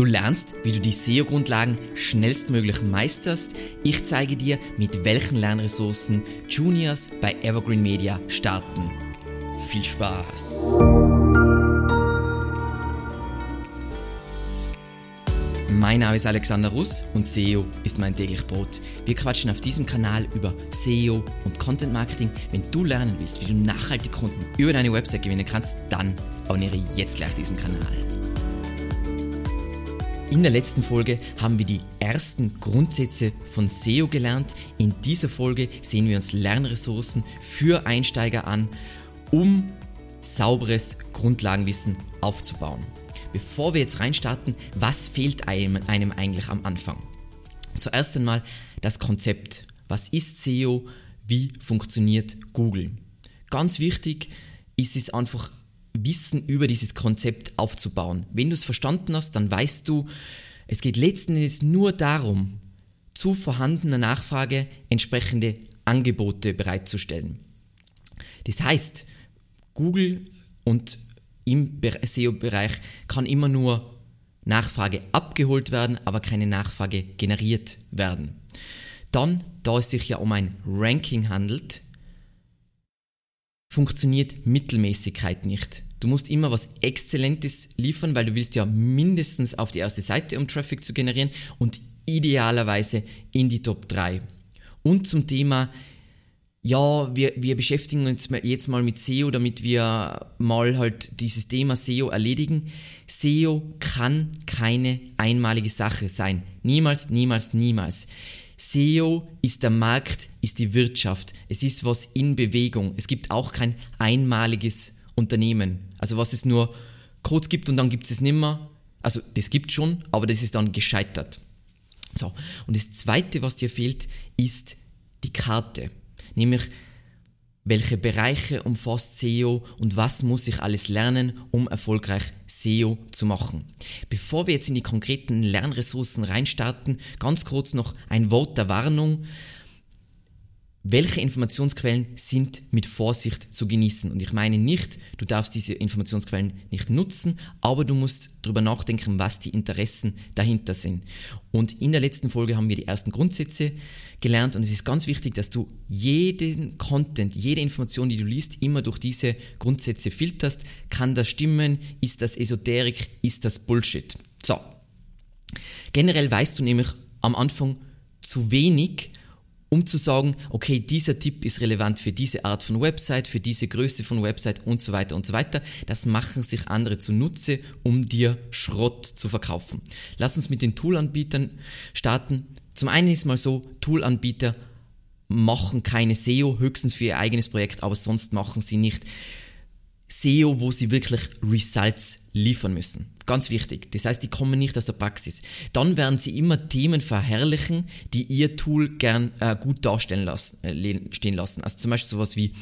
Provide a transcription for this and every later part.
Du lernst, wie du die SEO-Grundlagen schnellstmöglich meisterst. Ich zeige dir, mit welchen Lernressourcen Juniors bei Evergreen Media starten. Viel Spaß! Mein Name ist Alexander Russ und SEO ist mein täglich Brot. Wir quatschen auf diesem Kanal über SEO und Content Marketing. Wenn du lernen willst, wie du nachhaltig Kunden über deine Website gewinnen kannst, dann abonniere jetzt gleich diesen Kanal. In der letzten Folge haben wir die ersten Grundsätze von SEO gelernt. In dieser Folge sehen wir uns Lernressourcen für Einsteiger an, um sauberes Grundlagenwissen aufzubauen. Bevor wir jetzt reinstarten, was fehlt einem, einem eigentlich am Anfang? Zuerst einmal das Konzept. Was ist SEO? Wie funktioniert Google? Ganz wichtig ist es einfach Wissen über dieses Konzept aufzubauen. Wenn du es verstanden hast, dann weißt du, es geht letzten Endes nur darum, zu vorhandener Nachfrage entsprechende Angebote bereitzustellen. Das heißt, Google und im SEO-Bereich kann immer nur Nachfrage abgeholt werden, aber keine Nachfrage generiert werden. Dann, da es sich ja um ein Ranking handelt, funktioniert Mittelmäßigkeit nicht. Du musst immer was Exzellentes liefern, weil du willst ja mindestens auf die erste Seite, um Traffic zu generieren und idealerweise in die Top 3. Und zum Thema, ja, wir, wir beschäftigen uns jetzt mal mit SEO, damit wir mal halt dieses Thema SEO erledigen. SEO kann keine einmalige Sache sein. Niemals, niemals, niemals. SEO ist der Markt, ist die Wirtschaft. Es ist was in Bewegung. Es gibt auch kein einmaliges Unternehmen. Also was es nur kurz gibt und dann gibt es es nimmer. Also das gibt schon, aber das ist dann gescheitert. So, und das Zweite, was dir fehlt, ist die Karte. Nämlich welche Bereiche umfasst SEO und was muss ich alles lernen, um erfolgreich SEO zu machen. Bevor wir jetzt in die konkreten Lernressourcen reinstarten, ganz kurz noch ein Wort der Warnung welche Informationsquellen sind mit Vorsicht zu genießen. Und ich meine nicht, du darfst diese Informationsquellen nicht nutzen, aber du musst darüber nachdenken, was die Interessen dahinter sind. Und in der letzten Folge haben wir die ersten Grundsätze gelernt und es ist ganz wichtig, dass du jeden Content, jede Information, die du liest, immer durch diese Grundsätze filterst. Kann das stimmen? Ist das Esoterik? Ist das Bullshit? So. Generell weißt du nämlich am Anfang zu wenig, um zu sagen, okay, dieser Tipp ist relevant für diese Art von Website, für diese Größe von Website und so weiter und so weiter. Das machen sich andere zunutze, um dir Schrott zu verkaufen. Lass uns mit den Toolanbietern starten. Zum einen ist mal so, Toolanbieter machen keine SEO, höchstens für ihr eigenes Projekt, aber sonst machen sie nicht SEO, wo sie wirklich Results liefern müssen. Ganz wichtig. Das heißt, die kommen nicht aus der Praxis. Dann werden sie immer Themen verherrlichen, die ihr Tool gern äh, gut darstellen lassen, äh, stehen lassen. Also zum Beispiel sowas wie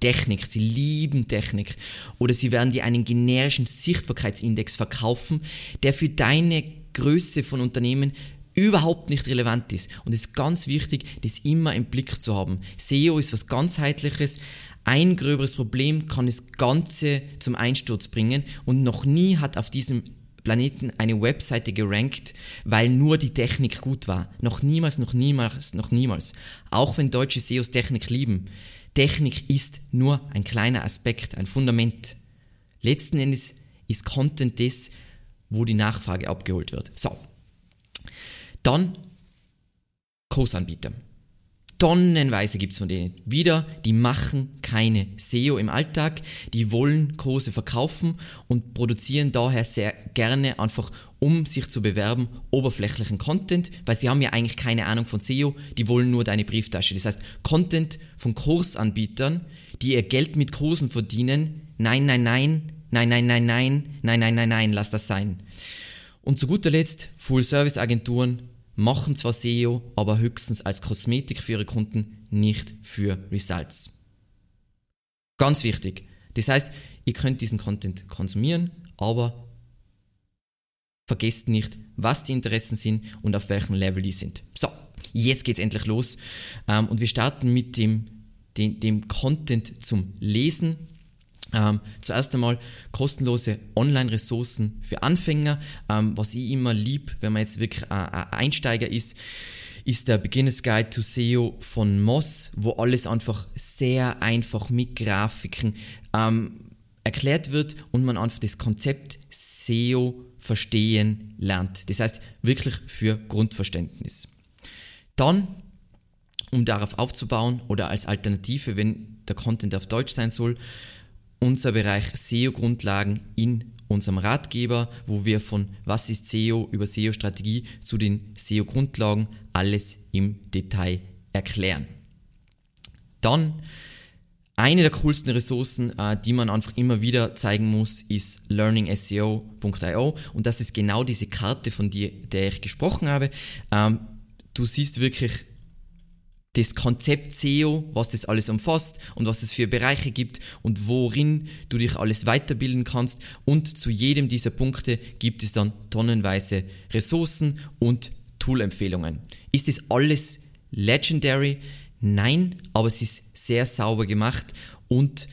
Technik, sie lieben Technik. Oder sie werden dir einen generischen Sichtbarkeitsindex verkaufen, der für deine Größe von Unternehmen überhaupt nicht relevant ist. Und es ist ganz wichtig, das immer im Blick zu haben. SEO ist was ganzheitliches, ein gröberes Problem kann das Ganze zum Einsturz bringen und noch nie hat auf diesem Planeten eine Webseite gerankt, weil nur die Technik gut war. Noch niemals, noch niemals, noch niemals. Auch wenn deutsche SEOs Technik lieben. Technik ist nur ein kleiner Aspekt, ein Fundament. Letzten Endes ist Content das, wo die Nachfrage abgeholt wird. So. Dann Kursanbieter. Tonnenweise gibt es von denen. Wieder, die machen keine SEO im Alltag, die wollen Kurse verkaufen und produzieren daher sehr gerne einfach, um sich zu bewerben, oberflächlichen Content, weil sie haben ja eigentlich keine Ahnung von SEO, die wollen nur deine Brieftasche. Das heißt, Content von Kursanbietern, die ihr Geld mit Kursen verdienen, nein, nein, nein, nein, nein, nein, nein, nein, nein, nein, nein, lass das sein. Und zu guter Letzt Full-Service-Agenturen, machen zwar SEO, aber höchstens als Kosmetik für ihre Kunden, nicht für Results. Ganz wichtig. Das heißt, ihr könnt diesen Content konsumieren, aber vergesst nicht, was die Interessen sind und auf welchem Level die sind. So, jetzt geht's endlich los ähm, und wir starten mit dem, dem, dem Content zum Lesen. Ähm, zuerst einmal kostenlose Online-Ressourcen für Anfänger. Ähm, was ich immer lieb, wenn man jetzt wirklich ein, ein Einsteiger ist, ist der Beginner's Guide to SEO von Moss, wo alles einfach sehr einfach mit Grafiken ähm, erklärt wird und man einfach das Konzept SEO verstehen lernt. Das heißt wirklich für Grundverständnis. Dann, um darauf aufzubauen oder als Alternative, wenn der Content auf Deutsch sein soll, unser Bereich SEO-Grundlagen in unserem Ratgeber, wo wir von was ist SEO über SEO-Strategie zu den SEO-Grundlagen alles im Detail erklären. Dann eine der coolsten Ressourcen, äh, die man einfach immer wieder zeigen muss, ist learningseo.io und das ist genau diese Karte, von der, der ich gesprochen habe. Ähm, du siehst wirklich das Konzept SEO, was das alles umfasst und was es für Bereiche gibt und worin du dich alles weiterbilden kannst. Und zu jedem dieser Punkte gibt es dann tonnenweise Ressourcen und Tool-Empfehlungen. Ist das alles legendary? Nein, aber es ist sehr sauber gemacht und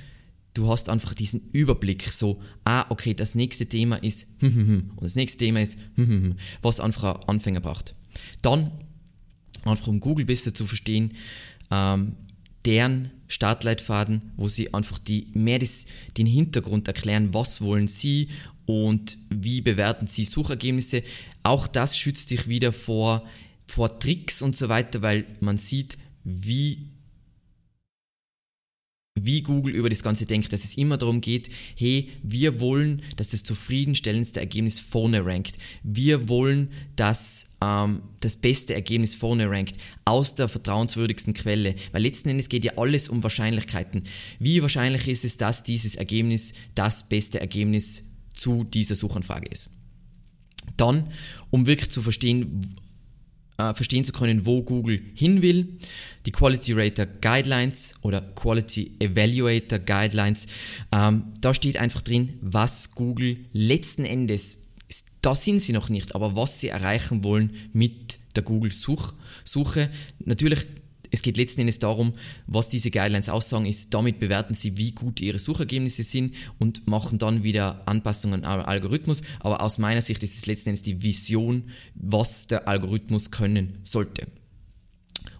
du hast einfach diesen Überblick, so, ah, okay, das nächste Thema ist, und das nächste Thema ist, was einfach ein Anfänger braucht. Dann einfach um Google besser zu verstehen, ähm, deren Startleitfaden, wo sie einfach die, mehr das, den Hintergrund erklären, was wollen sie und wie bewerten sie Suchergebnisse. Auch das schützt dich wieder vor, vor Tricks und so weiter, weil man sieht, wie wie Google über das Ganze denkt, dass es immer darum geht, hey, wir wollen, dass das zufriedenstellendste Ergebnis vorne rankt. Wir wollen, dass ähm, das beste Ergebnis vorne rankt, aus der vertrauenswürdigsten Quelle. Weil letzten Endes geht ja alles um Wahrscheinlichkeiten. Wie wahrscheinlich ist es, dass dieses Ergebnis das beste Ergebnis zu dieser Suchanfrage ist? Dann, um wirklich zu verstehen, äh, verstehen zu können, wo Google hin will. Die Quality Rater Guidelines oder Quality Evaluator Guidelines, ähm, da steht einfach drin, was Google letzten Endes, da sind sie noch nicht, aber was sie erreichen wollen mit der Google-Suche. Natürlich es geht letzten Endes darum, was diese Guidelines aussagen, ist, damit bewerten sie, wie gut ihre Suchergebnisse sind und machen dann wieder Anpassungen am Algorithmus. Aber aus meiner Sicht ist es letzten Endes die Vision, was der Algorithmus können sollte.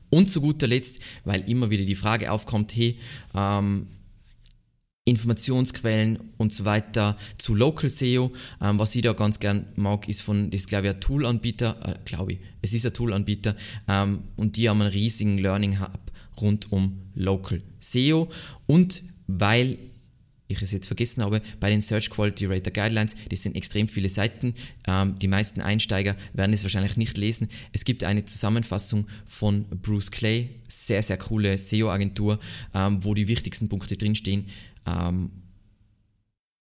Und zu guter Letzt, weil immer wieder die Frage aufkommt, hey, ähm, Informationsquellen und so weiter zu Local SEO. Ähm, was ich da ganz gern mag, ist von, das ist glaube ich ein Tool-Anbieter, äh, glaube ich, es ist ein Tool-Anbieter ähm, und die haben einen riesigen Learning Hub rund um Local SEO und weil ich es jetzt vergessen habe, bei den Search Quality Rater Guidelines, das sind extrem viele Seiten. Ähm, die meisten Einsteiger werden es wahrscheinlich nicht lesen. Es gibt eine Zusammenfassung von Bruce Clay, sehr, sehr coole SEO-Agentur, ähm, wo die wichtigsten Punkte drinstehen ähm,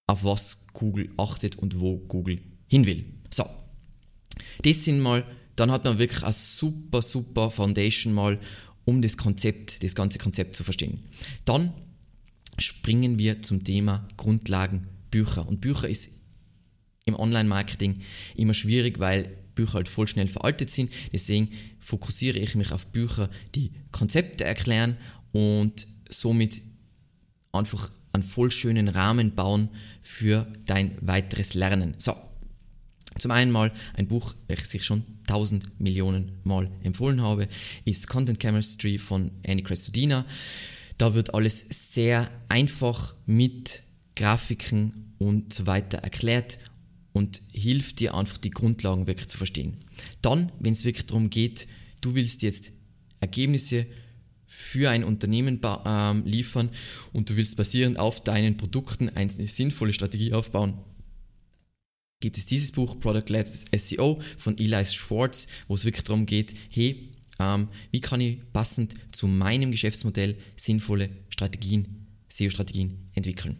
auf was Google achtet und wo Google hin will. So, das sind mal, dann hat man wirklich eine super, super Foundation mal, um das Konzept, das ganze Konzept zu verstehen. Dann springen wir zum Thema Grundlagen Bücher. Und Bücher ist im Online-Marketing immer schwierig, weil Bücher halt voll schnell veraltet sind. Deswegen fokussiere ich mich auf Bücher, die Konzepte erklären und somit einfach einen voll schönen Rahmen bauen für dein weiteres Lernen. So, zum einen mal ein Buch, welches ich schon tausend Millionen Mal empfohlen habe, ist Content Chemistry von Annie Crestodina. Da wird alles sehr einfach mit Grafiken und so weiter erklärt und hilft dir einfach die Grundlagen wirklich zu verstehen. Dann, wenn es wirklich darum geht, du willst jetzt Ergebnisse für ein Unternehmen ähm, liefern und du willst basierend auf deinen Produkten eine sinnvolle Strategie aufbauen, gibt es dieses Buch Product-Led SEO von Eli Schwartz, wo es wirklich darum geht, hey, ähm, wie kann ich passend zu meinem Geschäftsmodell sinnvolle Strategien, SEO-Strategien entwickeln.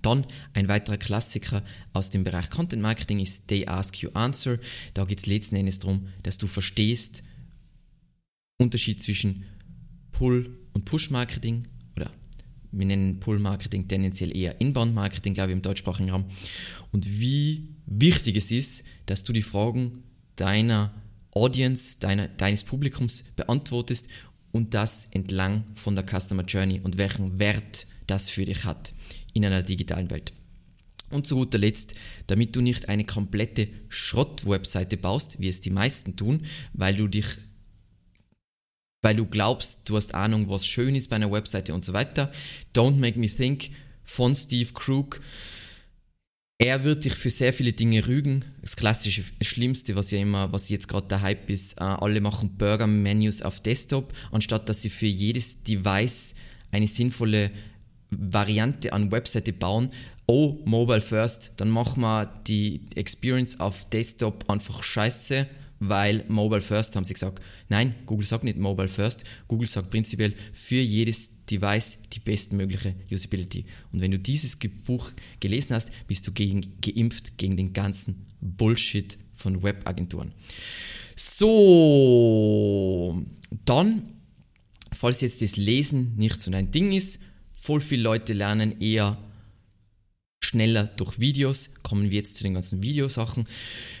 Dann ein weiterer Klassiker aus dem Bereich Content Marketing ist They Ask You Answer. Da geht es letzten Endes darum, dass du verstehst, Unterschied zwischen Pull- und Push-Marketing oder wir nennen Pull-Marketing tendenziell eher Inbound-Marketing, glaube ich, im deutschsprachigen Raum. Und wie wichtig es ist, dass du die Fragen deiner Audience, deiner, deines Publikums beantwortest und das entlang von der Customer Journey und welchen Wert das für dich hat. in einer digitalen Welt. Und zu guter Letzt, damit du nicht eine komplette Schrott-Webseite baust, wie es die meisten tun, weil du dich weil du glaubst, du hast Ahnung, was schön ist bei einer Webseite und so weiter. Don't Make Me Think von Steve Krug. Er wird dich für sehr viele Dinge rügen. Das klassische Schlimmste, was ja immer, was jetzt gerade der Hype ist, äh, alle machen Burger-Menus auf Desktop, anstatt dass sie für jedes Device eine sinnvolle Variante an Webseite bauen. Oh, Mobile First, dann machen wir die Experience auf Desktop einfach scheiße weil Mobile First haben sie gesagt, nein, Google sagt nicht Mobile First, Google sagt prinzipiell für jedes Device die bestmögliche Usability. Und wenn du dieses Buch gelesen hast, bist du gegen, geimpft gegen den ganzen Bullshit von Webagenturen. So, dann, falls jetzt das Lesen nicht so dein Ding ist, voll viele Leute lernen eher schneller durch Videos. Kommen wir jetzt zu den ganzen Videosachen.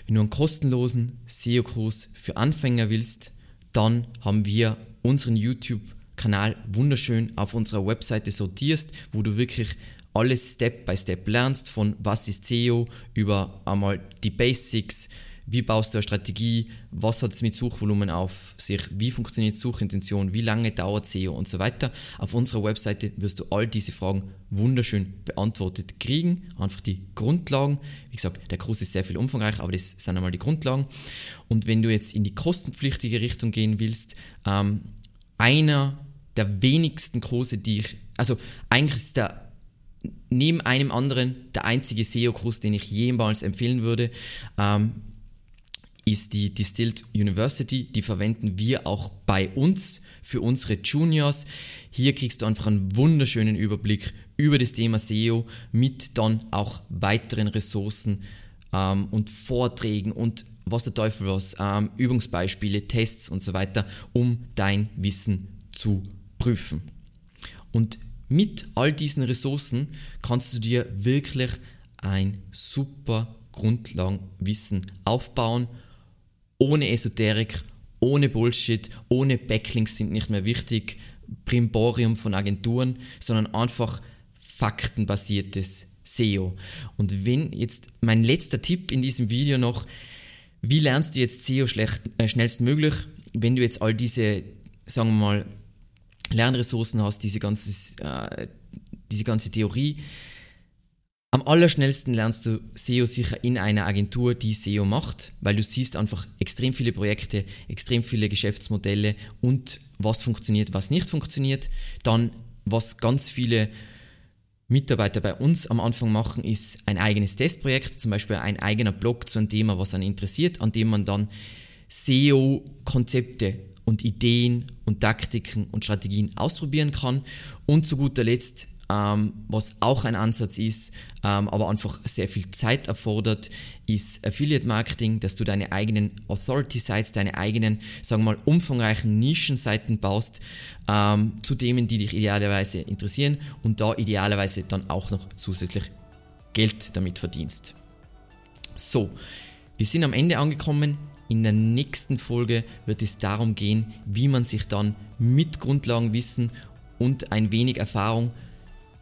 Wenn du einen kostenlosen SEO-Kurs für Anfänger willst, dann haben wir unseren YouTube-Kanal wunderschön auf unserer Webseite sortierst, wo du wirklich alles Step by Step lernst, von was ist SEO über einmal die Basics, wie baust du eine Strategie, was hat es mit Suchvolumen auf sich, wie funktioniert Suchintention, wie lange dauert SEO und so weiter. Auf unserer Webseite wirst du all diese Fragen wunderschön beantwortet kriegen. Einfach die Grundlagen. Wie gesagt, der Kurs ist sehr viel umfangreich, aber das sind einmal die Grundlagen. Und wenn du jetzt in die kostenpflichtige Richtung gehen willst, ähm, einer der wenigsten Kurse, die ich, also eigentlich ist der neben einem anderen der einzige SEO-Kurs, den ich jemals empfehlen würde. Ähm, ist die Distilled University. Die verwenden wir auch bei uns für unsere Juniors. Hier kriegst du einfach einen wunderschönen Überblick über das Thema SEO mit dann auch weiteren Ressourcen ähm, und Vorträgen und was der Teufel was, ähm, Übungsbeispiele, Tests und so weiter, um dein Wissen zu prüfen. Und mit all diesen Ressourcen kannst du dir wirklich ein super Grundlagenwissen aufbauen ohne Esoterik, ohne Bullshit, ohne Backlinks sind nicht mehr wichtig, Primborium von Agenturen, sondern einfach faktenbasiertes SEO. Und wenn jetzt mein letzter Tipp in diesem Video noch, wie lernst du jetzt SEO schlecht, äh, schnellstmöglich, wenn du jetzt all diese, sagen wir mal, Lernressourcen hast, diese ganze, äh, diese ganze Theorie, am allerschnellsten lernst du SEO sicher in einer Agentur, die SEO macht, weil du siehst einfach extrem viele Projekte, extrem viele Geschäftsmodelle und was funktioniert, was nicht funktioniert. Dann, was ganz viele Mitarbeiter bei uns am Anfang machen, ist ein eigenes Testprojekt, zum Beispiel ein eigener Blog zu einem Thema, was einen interessiert, an dem man dann SEO-Konzepte und Ideen und Taktiken und Strategien ausprobieren kann. Und zu guter Letzt ähm, was auch ein Ansatz ist, ähm, aber einfach sehr viel Zeit erfordert, ist Affiliate Marketing, dass du deine eigenen Authority Sites, deine eigenen, sagen wir mal, umfangreichen Nischenseiten baust ähm, zu Themen, die dich idealerweise interessieren und da idealerweise dann auch noch zusätzlich Geld damit verdienst. So, wir sind am Ende angekommen. In der nächsten Folge wird es darum gehen, wie man sich dann mit Grundlagenwissen und ein wenig Erfahrung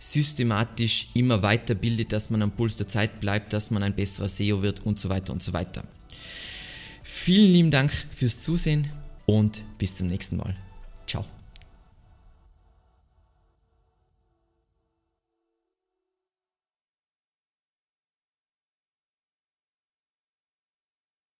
systematisch immer weiterbildet, dass man am Puls der Zeit bleibt, dass man ein besserer SEO wird und so weiter und so weiter. Vielen lieben Dank fürs Zusehen und bis zum nächsten Mal.